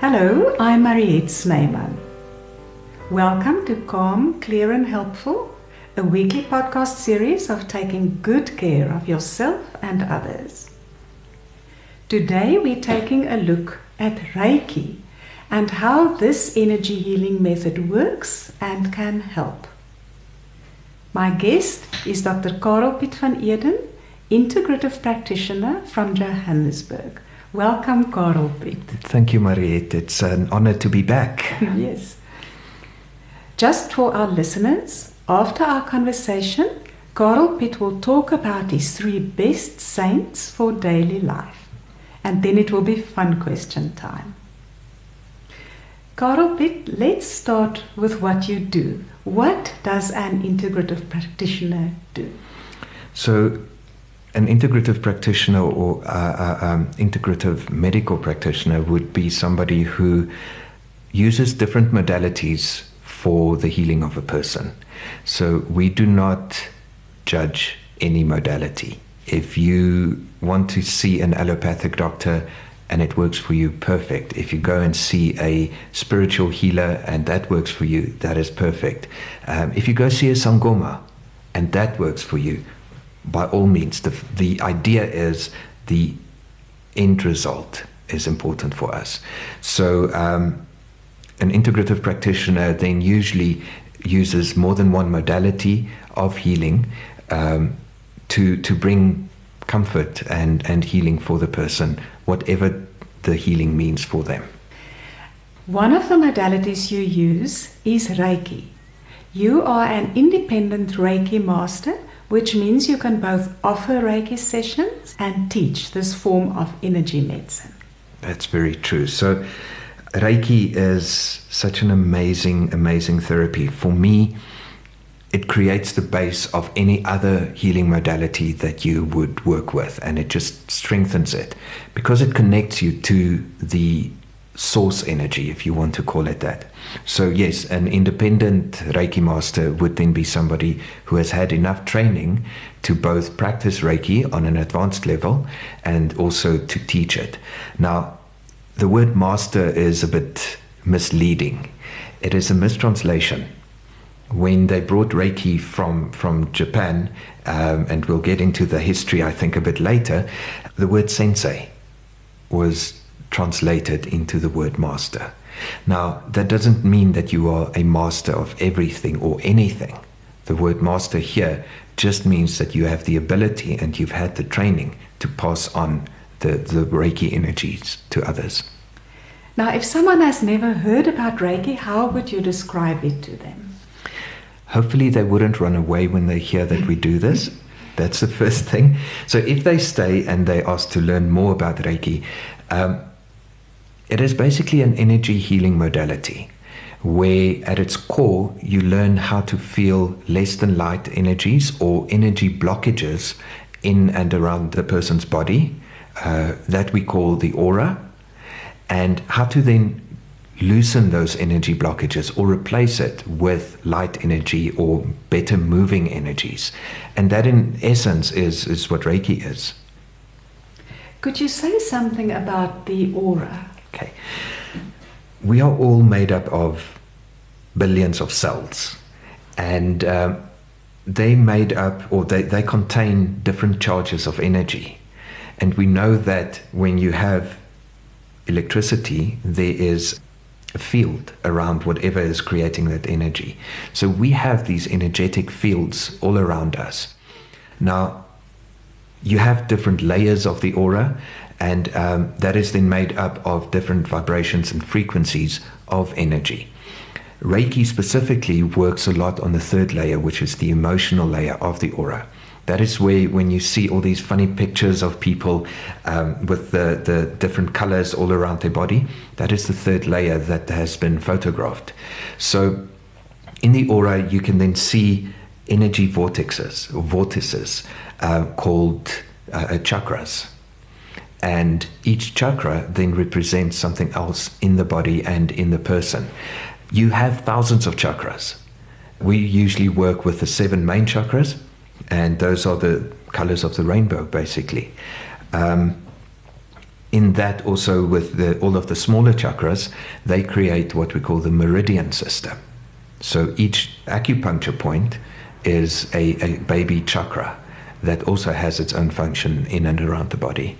Hello, I'm Mariette Snyman. Welcome to Calm, Clear and Helpful, a weekly podcast series of taking good care of yourself and others. Today we're taking a look at Reiki and how this energy healing method works and can help. My guest is Dr. Karel Piet van Eden, integrative practitioner from Johannesburg. Welcome, Karel Piet. Thank you, Mariette. It's an honor to be back. yes. Just for our listeners, after our conversation, Karel Piet will talk about his three best saints for daily life. And then it will be fun question time. Karel Piet, let's start with what you do. What does an integrative practitioner do? So, an integrative practitioner or uh, uh, um, integrative medical practitioner would be somebody who uses different modalities for the healing of a person. So, we do not judge any modality. If you want to see an allopathic doctor, and it works for you, perfect. If you go and see a spiritual healer and that works for you, that is perfect. Um, if you go see a Sangoma and that works for you, by all means, the, the idea is the end result is important for us. So, um, an integrative practitioner then usually uses more than one modality of healing um, to, to bring comfort and, and healing for the person, whatever the healing means for them. One of the modalities you use is Reiki. You are an independent Reiki master, which means you can both offer Reiki sessions and teach this form of energy medicine. That's very true. So, Reiki is such an amazing, amazing therapy. For me, it creates the base of any other healing modality that you would work with and it just strengthens it because it connects you to the source energy if you want to call it that so yes an independent reiki master would then be somebody who has had enough training to both practice reiki on an advanced level and also to teach it. Now the word master is a bit misleading. It is a mistranslation. When they brought Reiki from, from Japan, um, and we'll get into the history, I think, a bit later, the word sensei was translated into the word master. Now, that doesn't mean that you are a master of everything or anything. The word master here just means that you have the ability and you've had the training to pass on the, the Reiki energies to others. Now, if someone has never heard about Reiki, how would you describe it to them? hopefully they wouldn't run away when they hear that we do this. That's the first thing. So if they stay and they ask to learn more about Reiki, um, it is basically an energy healing modality where at its core you learn how to feel less than light energies or energy blockages in and around the person's body uh, that we call the aura and how to then loosen those energy blockages or replace it with light energy or better moving energies. And that, in essence, is, is what Reiki is. Could you say something about the aura? Okay. We are all made up of billions of cells, and um, they made up or they, they contain different charges of energy. And we know that when you have electricity, there is a field around whatever is creating that energy. So we have these energetic fields all around us. Now, you have different layers of the aura, and um, that is then made up of different vibrations and frequencies of energy. Reiki specifically works a lot on the third layer, which is the emotional layer of the aura. That is where, when you see all these funny pictures of people um, with the, the different colors all around their body, that is the third layer that has been photographed. So, in the aura, you can then see energy vortexes or vortices uh, called uh, chakras. And each chakra then represents something else in the body and in the person. You have thousands of chakras. We usually work with the seven main chakras, and those are the colors of the rainbow, basically. Um, in that also with the, all of the smaller chakras, they create what we call the meridian system. So each acupuncture point is a, a baby chakra that also has its own function in and around the body.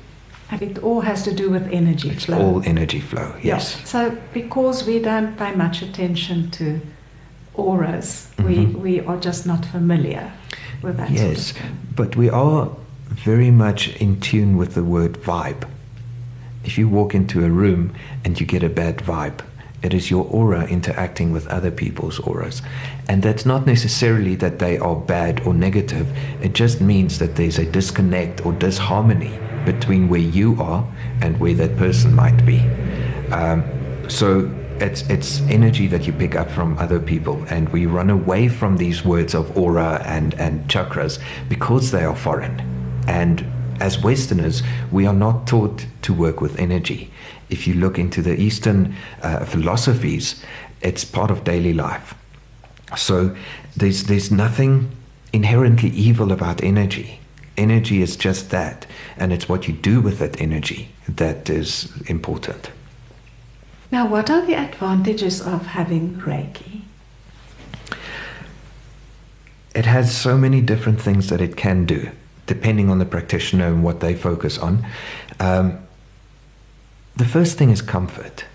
And it all has to do with energy It's flow. all energy flow, yes. So because we don't pay much attention to auras, we, Mhm. we are just not familiar with that Yes, sort of but we are very much in tune with the word vibe. If you walk into a room and you get a bad vibe, it is your aura interacting with other people's auras. And that's not necessarily that they are bad or negative, it just means that there's a disconnect or disharmony between where you are and where that person might be. Um, so it's it's energy that you pick up from other people, and we run away from these words of aura and and chakras because they are foreign. And as Westerners, we are not taught to work with energy. If you look into the Eastern uh, philosophies, it's part of daily life. So there's there's nothing inherently evil about energy. Energy is just that, and it's what you do with that energy that is important. Now, what are the advantages of having Reiki? It has so many different things that it can do, depending on the practitioner and what they focus on. Um, the first thing is comfort.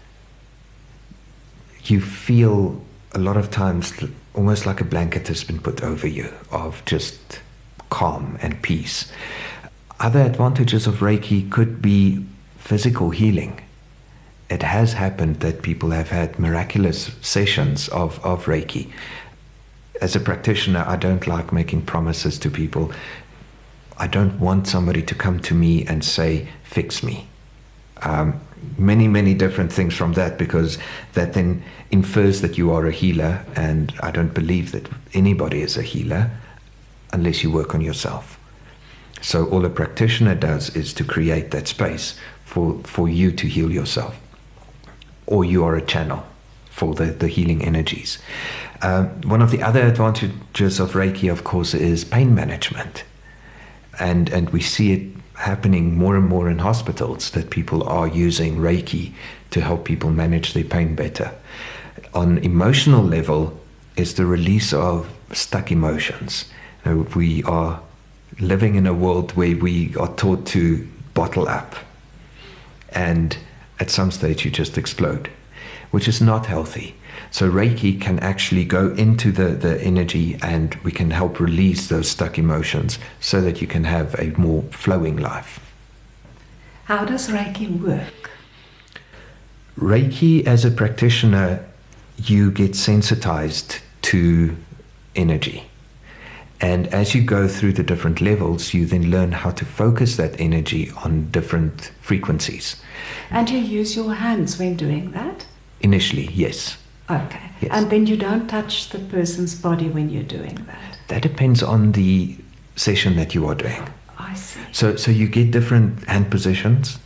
You feel a lot of times almost like a blanket has been put over you of just calm and peace. Other advantages of Reiki could be physical healing. It has happened that people have had miraculous sessions of, of Reiki. As a practitioner, I don't like making promises to people. I don't want somebody to come to me and say, fix me. Um, many, many different things from that because that then infers that you are a healer, and I don't believe that anybody is a healer unless you work on yourself. So all a practitioner does is to create that space for, for you to heal yourself. Or you are a channel for the, the healing energies. Um, one of the other advantages of Reiki, of course, is pain management. And, and we see it happening more and more in hospitals that people are using Reiki to help people manage their pain better. On emotional level, is the release of stuck emotions. You we are living in a world where we are taught to bottle up, and at some stage you just explode, which is not healthy. So Reiki can actually go into the, the energy and we can help release those stuck emotions so that you can have a more flowing life. How does Reiki work? Reiki, as a practitioner, you get sensitized to energy. And as you go through the different levels, you then learn how to focus that energy on different frequencies. And you use your hands when doing that? Initially, yes. Okay. Yes. And then you don't touch the person's body when you're doing that? That depends on the session that you are doing. I see. So, so you get different hand positions,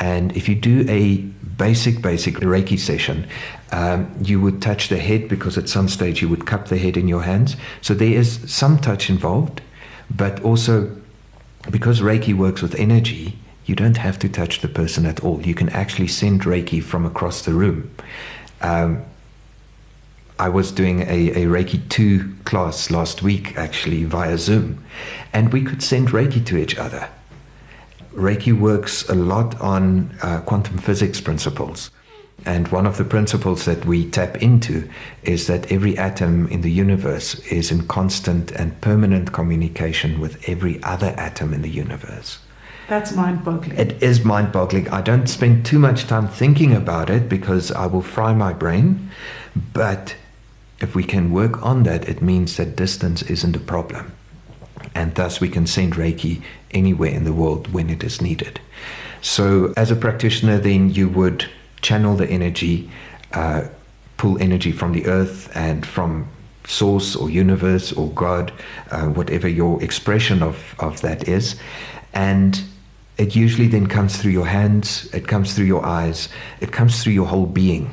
and if you do a basic, basic Reiki session, um, you would touch the head because at some stage you would cup the head in your hands. So there is some touch involved, but also because Reiki works with energy, you don't have to touch the person at all. You can actually send Reiki from across the room. Um, I was doing a, a Reiki 2 class last week, actually, via Zoom, and we could send Reiki to each other. Reiki works a lot on uh, quantum physics principles. And one of the principles that we tap into is that every atom in the universe is in constant and permanent communication with every other atom in the universe. That's mind boggling. It is mind boggling. I don't spend too much time thinking about it because I will fry my brain. But if we can work on that, it means that distance isn't a problem. And thus we can send Reiki anywhere in the world when it is needed. So, as a practitioner, then you would channel the energy, uh, pull energy from the earth and from source or universe or God, uh, whatever your expression of, of that is. And it usually then comes through your hands, it comes through your eyes, it comes through your whole being,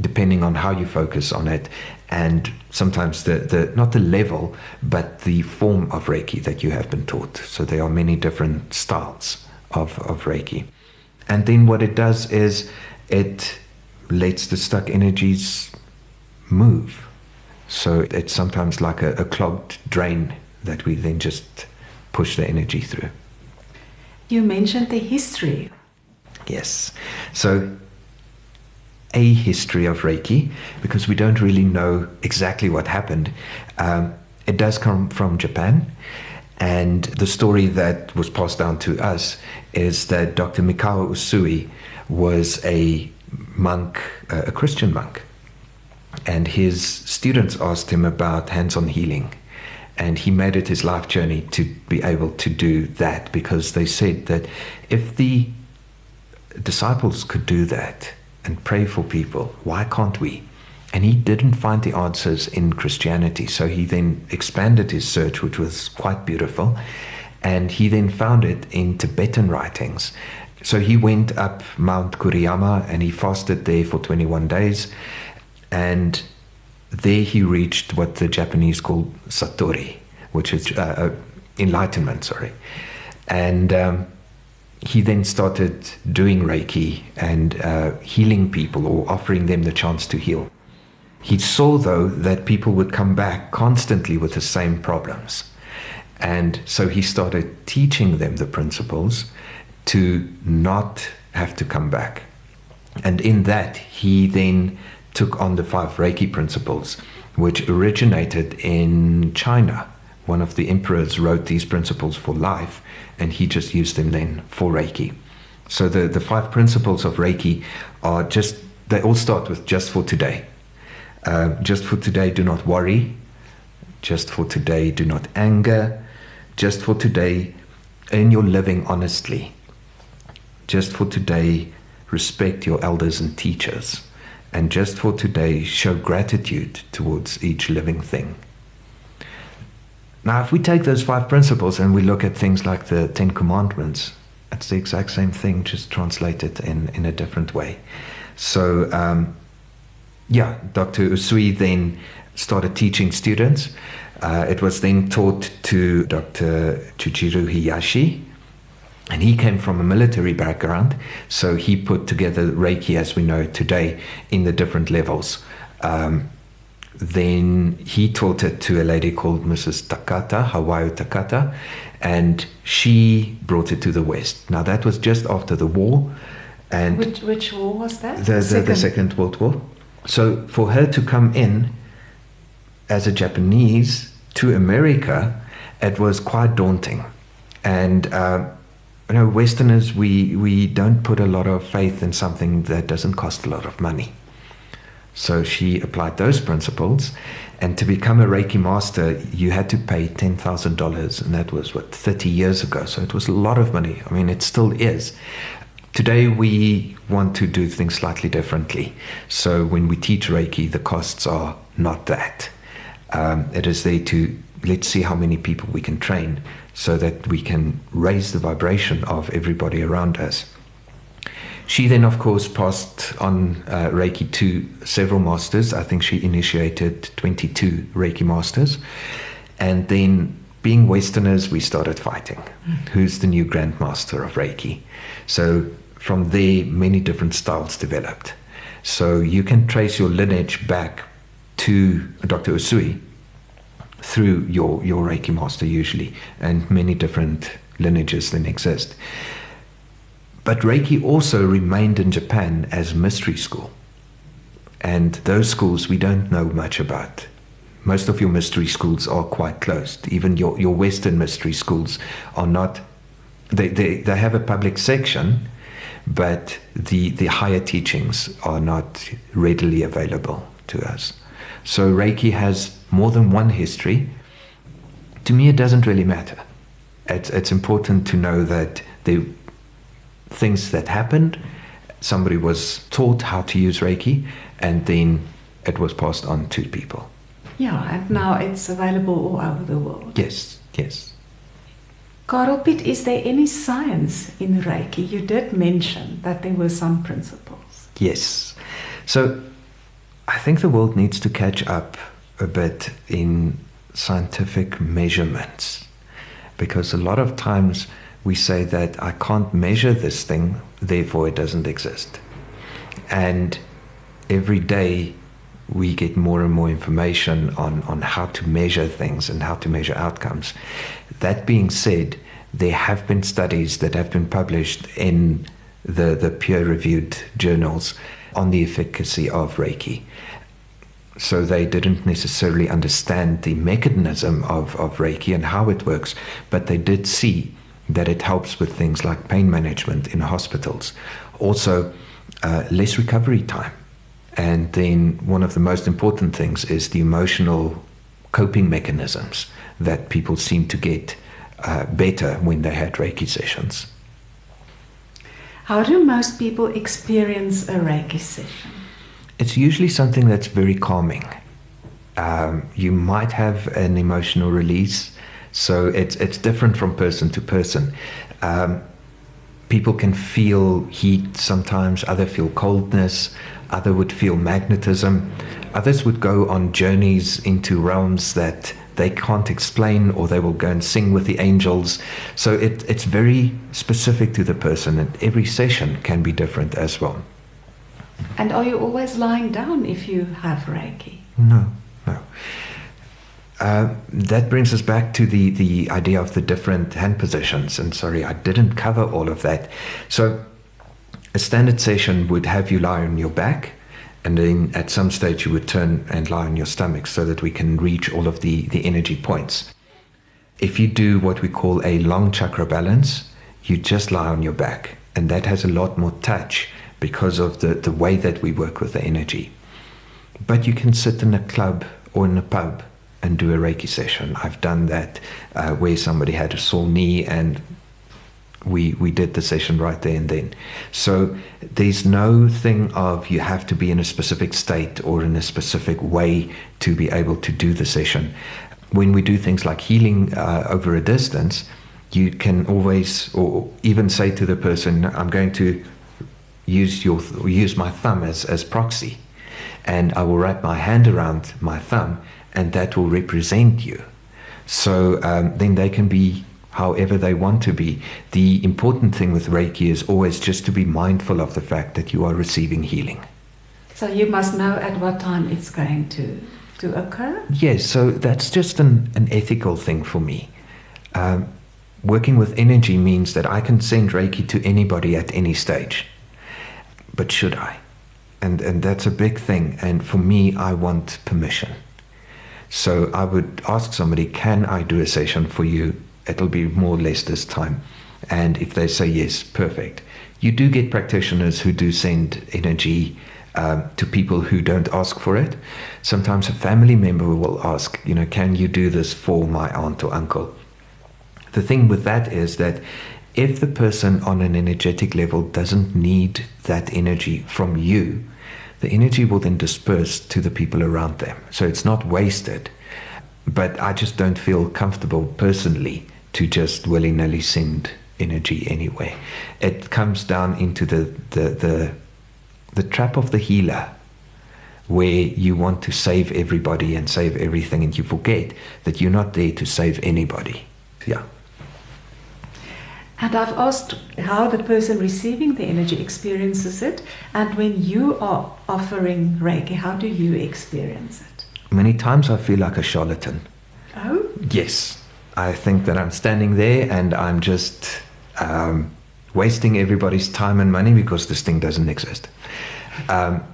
depending on how you focus on it. And sometimes the, the not the level, but the form of Reiki that you have been taught. So there are many different styles of, of Reiki. And then what it does is it lets the stuck energies move. So it's sometimes like a, a clogged drain that we then just push the energy through. You mentioned the history. Yes. So a history of Reiki, because we don't really know exactly what happened. Um, it does come from Japan. And the story that was passed down to us is that Dr. Mikao Usui was a monk, uh, a Christian monk. And his students asked him about hands on healing. And he made it his life journey to be able to do that because they said that if the disciples could do that and pray for people, why can't we? And he didn't find the answers in Christianity. So he then expanded his search, which was quite beautiful. And he then found it in Tibetan writings. So he went up Mount Kuriyama and he fasted there for 21 days. And there he reached what the Japanese call Satori, which is uh, uh, enlightenment, sorry. And um, he then started doing Reiki and uh, healing people or offering them the chance to heal. He saw, though, that people would come back constantly with the same problems. And so he started teaching them the principles to not have to come back. And in that, he then took on the five Reiki principles, which originated in China. One of the emperors wrote these principles for life, and he just used them then for Reiki. So the, the five principles of Reiki are just, they all start with just for today. Uh, just for today, do not worry. Just for today, do not anger. Just for today, earn your living honestly. Just for today, respect your elders and teachers. And just for today, show gratitude towards each living thing. Now, if we take those five principles and we look at things like the Ten Commandments, it's the exact same thing, just translated in, in a different way. So, um, yeah, Dr. Usui then started teaching students. Uh, it was then taught to Dr. Chujiro Hayashi, and he came from a military background, so he put together Reiki as we know today in the different levels. Um, then he taught it to a lady called Mrs. Takata, Hawayo Takata, and she brought it to the West. Now, that was just after the war. And which, which war was that? The, the, second. the Second World War. So for her to come in as a Japanese to America, it was quite daunting. And, uh, you know, Westerners, we, we don't put a lot of faith in something that doesn't cost a lot of money. So she applied those principles. And to become a Reiki master, you had to pay $10,000. And that was, what, 30 years ago. So it was a lot of money. I mean, it still is. Today, we want to do things slightly differently. So, when we teach Reiki, the costs are not that. Um, it is there to let's see how many people we can train so that we can raise the vibration of everybody around us. She then, of course, passed on uh, Reiki to several masters. I think she initiated 22 Reiki masters. And then, being Westerners, we started fighting. Mm. Who's the new Grandmaster of Reiki? So, from there, many different styles developed. So you can trace your lineage back to Dr. Usui through your, your Reiki master, usually, and many different lineages then exist. But Reiki also remained in Japan as mystery school. And those schools we don't know much about. Most of your mystery schools are quite closed. Even your, your Western mystery schools are not, they, they, they have a public section, but the, the higher teachings are not readily available to us. So Reiki has more than one history. To me, it doesn't really matter. It's, it's important to know that the things that happened, somebody was taught how to use Reiki, and then it was passed on to people. Yeah, and now it's available all over the world. Yes, yes. Karel Piet, is there any science in Reiki? You did mention that there were some principles. Yes. So I think the world needs to catch up a bit in scientific measurements because a lot of times we say that I can't measure this thing, therefore it doesn't exist. And every day we get more and more information on, on how to measure things and how to measure outcomes. That being said, there have been studies that have been published in the, the peer reviewed journals on the efficacy of Reiki. So they didn't necessarily understand the mechanism of, of Reiki and how it works, but they did see that it helps with things like pain management in hospitals. Also, uh, less recovery time. And then one of the most important things is the emotional coping mechanisms that people seem to get uh, better when they had Reiki sessions. How do most people experience a Reiki session? It's usually something that's very calming. Um, you might have an emotional release, so it's it's different from person to person. Um, people can feel heat sometimes, other feel coldness, other would feel magnetism, others would go on journeys into realms that they can't explain or they will go and sing with the angels. So it, it's very specific to the person, and every session can be different as well. And are you always lying down if you have Reiki? No, no. Uh, that brings us back to the, the idea of the different hand positions. And sorry, I didn't cover all of that. So, a standard session would have you lie on your back and then at some stage you would turn and lie on your stomach so that we can reach all of the, the energy points. If you do what we call a long chakra balance, you just lie on your back, and that has a lot more touch because of the, the way that we work with the energy. But you can sit in a club or in a pub and do a Reiki session. I've done that uh, where somebody had a sore knee and we we did the session right there and then. So there's no thing of you have to be in a specific state or in a specific way to be able to do the session. When we do things like healing uh, over a distance, you can always or even say to the person, "I'm going to use your use my thumb as as proxy, and I will wrap my hand around my thumb, and that will represent you." So um, then they can be however they want to be. The important thing with Reiki is always just to be mindful of the fact that you are receiving healing. So you must know at what time it's going to, to occur? Yes, so that's just an, an ethical thing for me. Um, working with energy means that I can send Reiki to anybody at any stage. But should I? And, and that's a big thing. And for me, I want permission. So I would ask somebody, can I do a session for you it'll be more or less this time. And if they say yes, perfect. You do get practitioners who do send energy um, to people who don't ask for it. Sometimes a family member will ask, you know, can you do this for my aunt or uncle? The thing with that is that if the person on an energetic level doesn't need that energy from you, the energy will then disperse to the people around them. So it's not wasted. But I just don't feel comfortable personally to just willy nilly send energy anyway. It comes down into the, the, the, the trap of the healer where you want to save everybody and save everything and you forget that you're not there to save anybody. Yeah. And I've asked how the person receiving the energy experiences it, and when you are offering Reiki, how do you experience it? Many times I feel like a charlatan. Oh? Yes. I think that I'm standing there and I'm just um, wasting everybody's time and money because this thing doesn't exist. Um,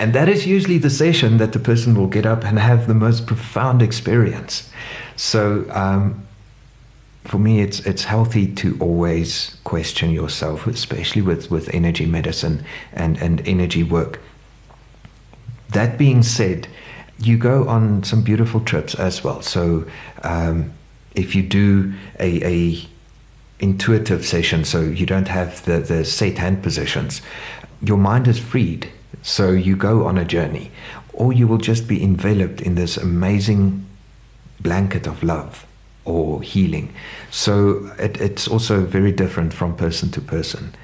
and that is usually the session that the person will get up and have the most profound experience. So um, for me, it's it's healthy to always question yourself, especially with, with energy medicine and, and energy work. That being said, you go on some beautiful trips as well. So um, if you do a, a intuitive session, so you don't have the, the set hand positions, your mind is freed. So you go on a journey, or you will just be enveloped in this amazing blanket of love or healing. So it, it's also very different from person to person.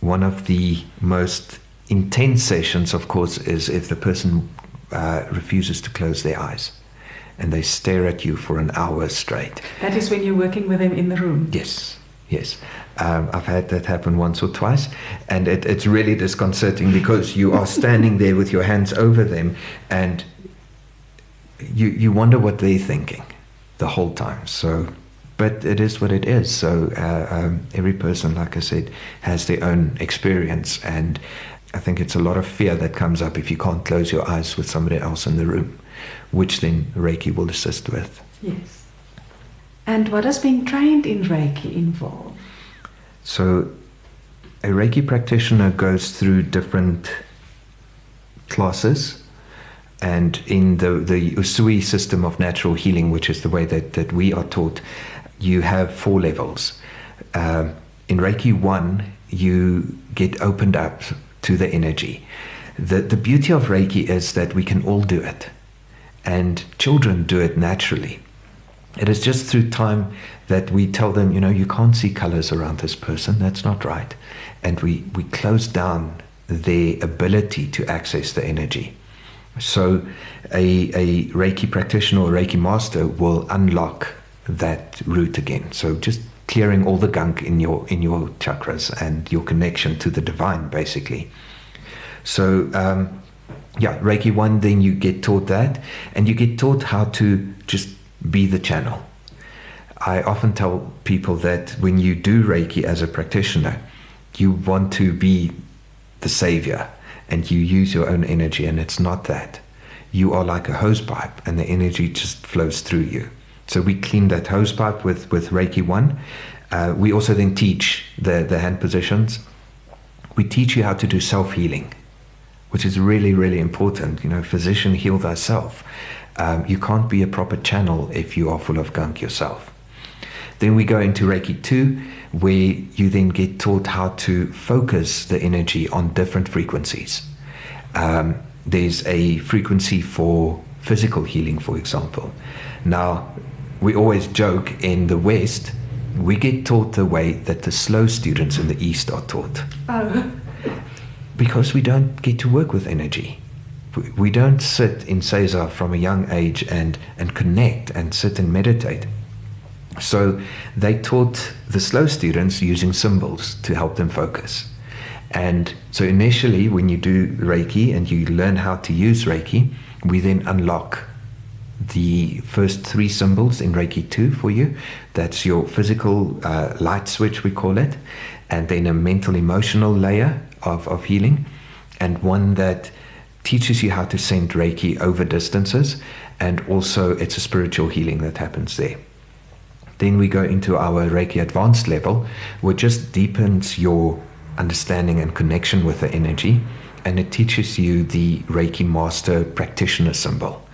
One of the most intense sessions, of course, is if the person uh, refuses to close their eyes and they stare at you for an hour straight. That is when you're working with them in the room? Yes. Yes, um, I've had that happen once or twice, and it, it's really disconcerting because you are standing there with your hands over them, and you you wonder what they're thinking the whole time. So, but it is what it is. So uh, um, every person, like I said, has their own experience, and I think it's a lot of fear that comes up if you can't close your eyes with somebody else in the room, which then Reiki will assist with. Yes. And what does being trained in Reiki involve? So, a Reiki practitioner goes through different classes and in the, the Usui system of natural healing, which is the way that, that we are taught, you have four levels. Uh, in Reiki 1, you get opened up to the energy. The, the beauty of Reiki is that we can all do it, and children do it naturally. It is just through time that we tell them, you know, you can't see colors around this person, that's not right. And we, we close down their ability to access the energy. So, a, a Reiki practitioner or Reiki master will unlock that root again. So, just clearing all the gunk in your in your chakras and your connection to the divine, basically. So, um, yeah, Reiki one, then you get taught that, and you get taught how to just be the channel. I often tell people that when you do Reiki as a practitioner, you want to be the savior and you use your own energy, and it's not that. You are like a hose pipe, and the energy just flows through you. So we clean that hose pipe with, with Reiki 1. Uh, we also then teach the, the hand positions. We teach you how to do self healing, which is really, really important. You know, physician, heal thyself. Um, you can't be a proper channel if you are full of gunk yourself. Then we go into Reiki 2, where you then get taught how to focus the energy on different frequencies. Um, there's a frequency for physical healing, for example. Now, we always joke in the West, we get taught the way that the slow students in the East are taught. Oh. Because we don't get to work with energy. We don't sit in Seiza from a young age and, and connect and sit and meditate. So they taught the slow students using symbols to help them focus. And so initially, when you do Reiki and you learn how to use Reiki, we then unlock the first three symbols in Reiki 2 for you. That's your physical uh, light switch, we call it, and then a mental emotional layer of, of healing, and one that teaches you how to send Reiki over distances, and also it's a spiritual healing that happens there. Then we go into our Reiki advanced level, which just deepens your understanding and connection with the energy, and it teaches you the Reiki Master Practitioner symbol,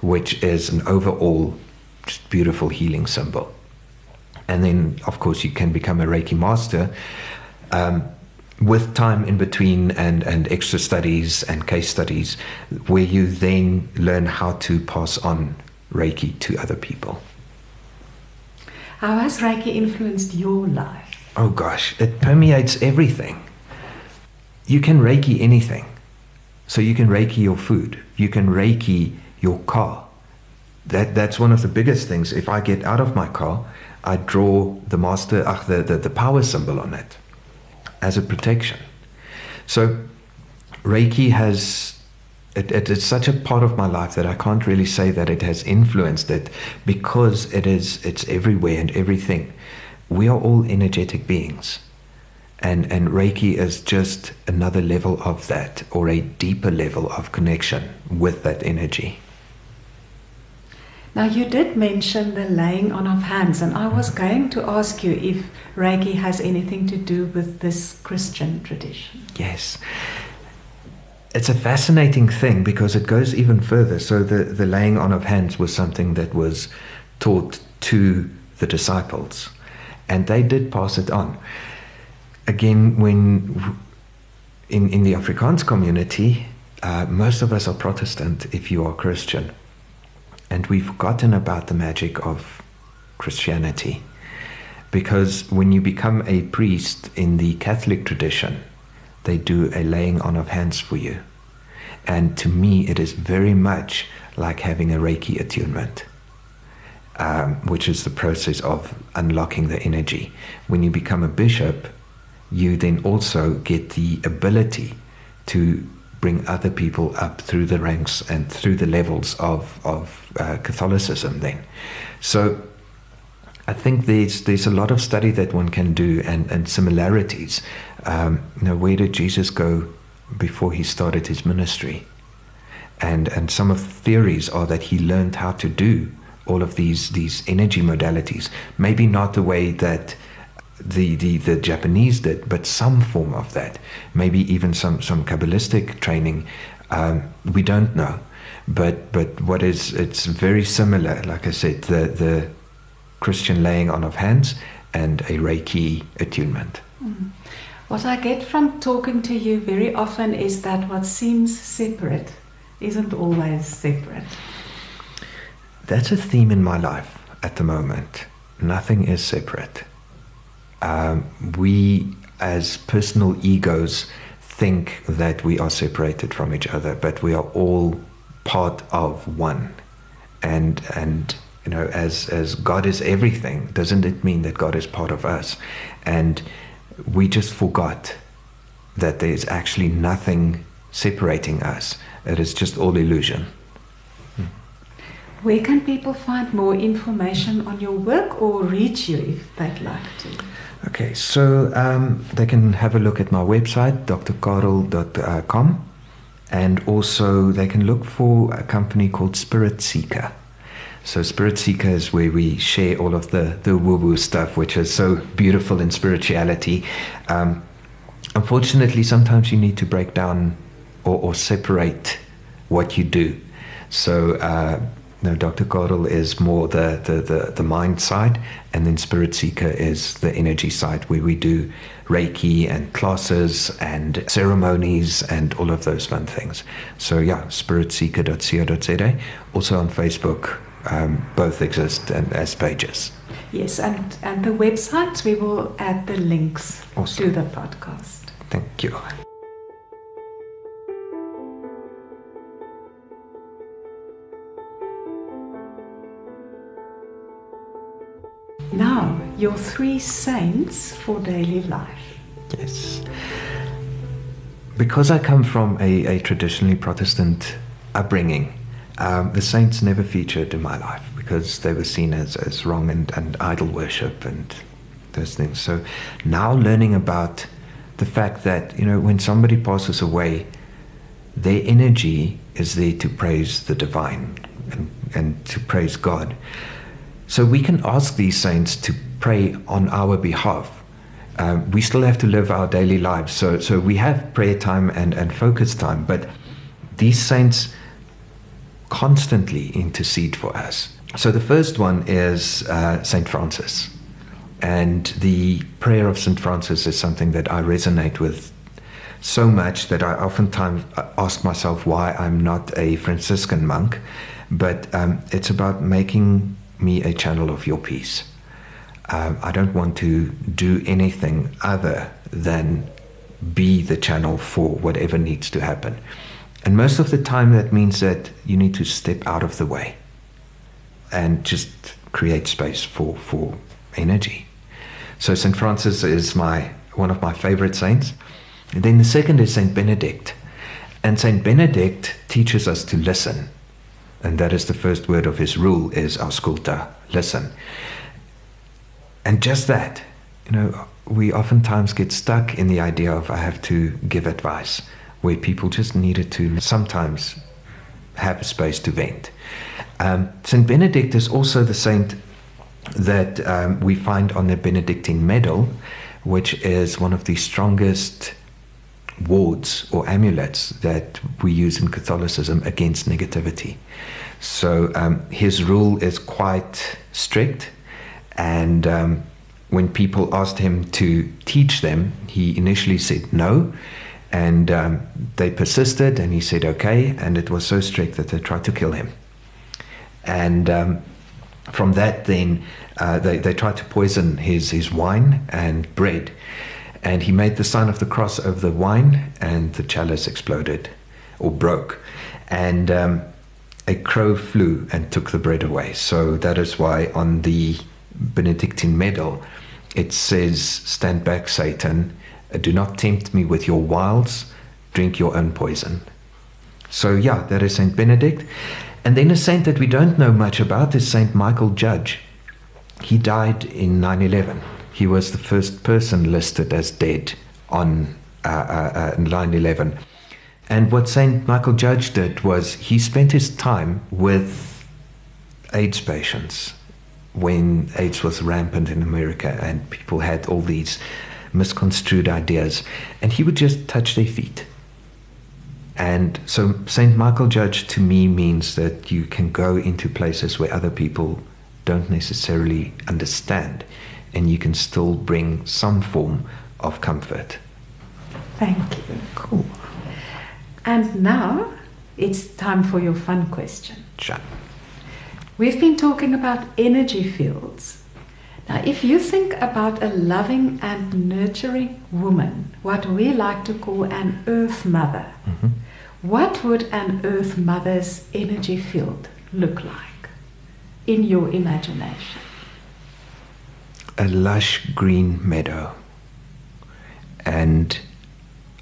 which is an overall just beautiful healing symbol. And then, of course, you can become a Reiki Master. Um, with time in between and, and extra studies and case studies, where you then learn how to pass on Reiki to other people. How has Reiki influenced your life? Oh gosh, it permeates everything. You can Reiki anything. So you can Reiki your food. You can Reiki your car. That, that's one of the biggest things. If I get out of my car, I draw the master, ach, the, the, the power symbol on it as a protection. So Reiki has it, it is such a part of my life that I can't really say that it has influenced it because it is it's everywhere and everything. We are all energetic beings. And and Reiki is just another level of that or a deeper level of connection with that energy. Now, you did mention the laying on of hands, and I was mm-hmm. going to ask you if Reiki has anything to do with this Christian tradition. Yes it's a fascinating thing because it goes even further. So the, the laying on of hands was something that was taught to the disciples, and they did pass it on. Again, when in, in the Afrikaans community, uh, most of us are Protestant if you are Christian, and we've forgotten about the magic of Christianity. Because when you become a priest in the Catholic tradition, they do a laying on of hands for you. And to me, it is very much like having a Reiki attunement. um, which is the process of unlocking the energy. When you become a bishop, you then also get the ability to bring other people up through the ranks and through the levels of, of uh, Catholicism then. So I think there's there's a lot of study that one can do and, and similarities. Um, you know, where did Jesus go before he started his ministry? And and some of the theories are that he learned how to do all of these these energy modalities. Maybe not the way that the, the, the Japanese did, but some form of that. Maybe even some, some Kabbalistic training. Um, we don't know. But, but what is, it's very similar, like I said, the, the Christian laying on of hands and a Reiki attunement. Mm. What I get from talking to you very often is that what seems separate isn't always separate. That's a theme in my life at the moment. Nothing is separate. Um, we, as personal egos, think that we are separated from each other, but we are all part of one. And and you know, as as God is everything, doesn't it mean that God is part of us? And we just forgot that there is actually nothing separating us. It is just all illusion. Where can people find more information on your work or reach you if they'd like to? Okay, so um, they can have a look at my website, drkarel.com, and also they can look for a company called Spirit Seeker. So Spirit Seeker is where we share all of the, the woo-woo stuff, which is so beautiful in spirituality. Um, unfortunately, sometimes you need to break down or, or separate what you do. So uh, no, Dr. Karel is more the, the, the, the, mind side, and then Spirit Seeker is the energy side, where we do Reiki and classes and ceremonies and all of those fun things. So, yeah, spiritseeker.co.za. Also on Facebook, um, both exist and, as pages. Yes, and, and the websites, we will add the links awesome. to the podcast. Thank you. Now, your three saints for daily life. Yes. Because I come from a, a traditionally Protestant upbringing, um, the saints never featured in my life because they were seen as, as wrong and, and idol worship and those things. So now learning about the fact that, you know, when somebody passes away, their energy is there to praise the divine and, and to praise God. So we can ask these saints to pray on our behalf. Uh, we still have to live our daily lives. So, so we have prayer time and, and focus time, but these saints constantly intercede for us. So the first one is uh, Saint Francis. And the prayer of Saint Francis is something that I resonate with so much that I oftentimes ask myself why I'm not a Franciscan monk. But um, it's about making me a channel of your peace. Um, I don't want to do anything other than be the channel for whatever needs to happen. And most of the time, that means that you need to step out of the way and just create space for, for energy. So, St. Francis is my, one of my favorite saints. And then the second is St. Benedict. And St. Benedict teaches us to listen and that is the first word of his rule is ausculta, listen. And just that, you know, we oftentimes get stuck in the idea of I have to give advice, where people just needed to sometimes have a space to vent. Um, Saint Benedict is also the saint that um, we find on the Benedictine medal, which is one of the strongest wards or amulets that we use in Catholicism against negativity. So um, his rule is quite strict, and um, when people asked him to teach them, he initially said no, and um, they persisted, and he said okay, and it was so strict that they tried to kill him. And um, from that, then uh, they, they tried to poison his, his wine and bread. And he made the sign of the cross over the wine, and the chalice exploded or broke. And um, a crow flew and took the bread away. So that is why on the Benedictine medal it says, Stand back, Satan. Do not tempt me with your wiles. Drink your own poison. So, yeah, that is Saint Benedict. And then a saint that we don't know much about is Saint Mychal Judge. He died in 9 11. He was the first person listed as dead on uh, uh, uh, 9 11. And what St. Mychal Judge did was he spent his time with AIDS patients when AIDS was rampant in America and people had all these misconstrued ideas. And he would just touch their feet. And so St. Mychal Judge to me means that you can go into places where other people don't necessarily understand and you can still bring some form of comfort. Thank you. Cool. And now it's time for your fun question. Sure. We've been talking about energy fields. Now, if you think about a loving and nurturing woman, what we like to call an earth mother, Mm-hmm. what would an earth mother's energy field look like in your imagination? A lush green meadow. And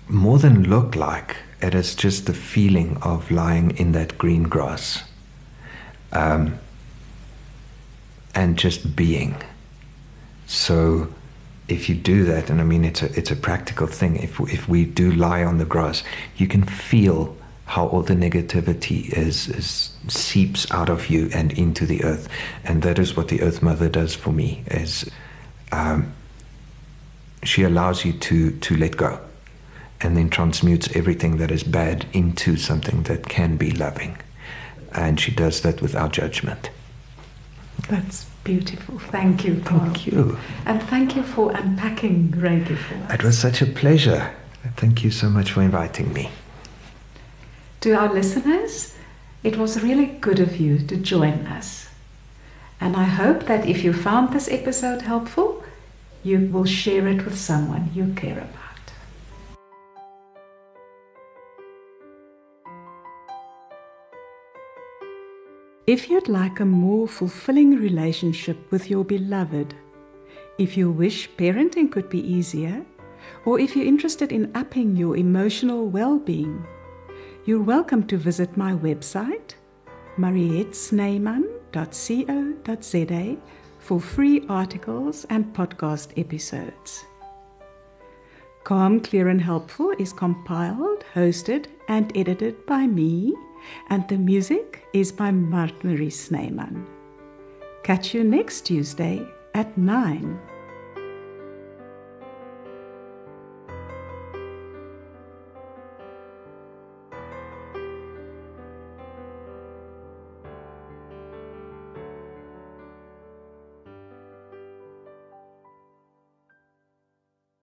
more than look like, it is just the feeling of lying in that green grass. Um, and just being. So if you do that, and I mean it's a it's a practical thing. If if we do lie on the grass, you can feel how all the negativity is, is seeps out of you and into the earth, and that is what the Earth Mother does for me. Is um, she allows you to to let go, and then transmutes everything that is bad into something that can be loving, and she does that without judgment. That's beautiful. Thank you, Paul. Thank you. And thank you for unpacking Reiki for us. It was such a pleasure. Thank you so much for inviting me. To our listeners, it was really good of you to join us. And I hope that if you found this episode helpful, you will share it with someone you care about. If you'd like a more fulfilling relationship with your beloved, if you wish parenting could be easier, or if you're interested in upping your emotional well being, you're welcome to visit my website, marietsneyman.co.za, for free articles and podcast episodes. Calm, Clear and Helpful is compiled, hosted, and edited by me, and the music is by Mart Marie Sneyman. Catch you next Tuesday at 9.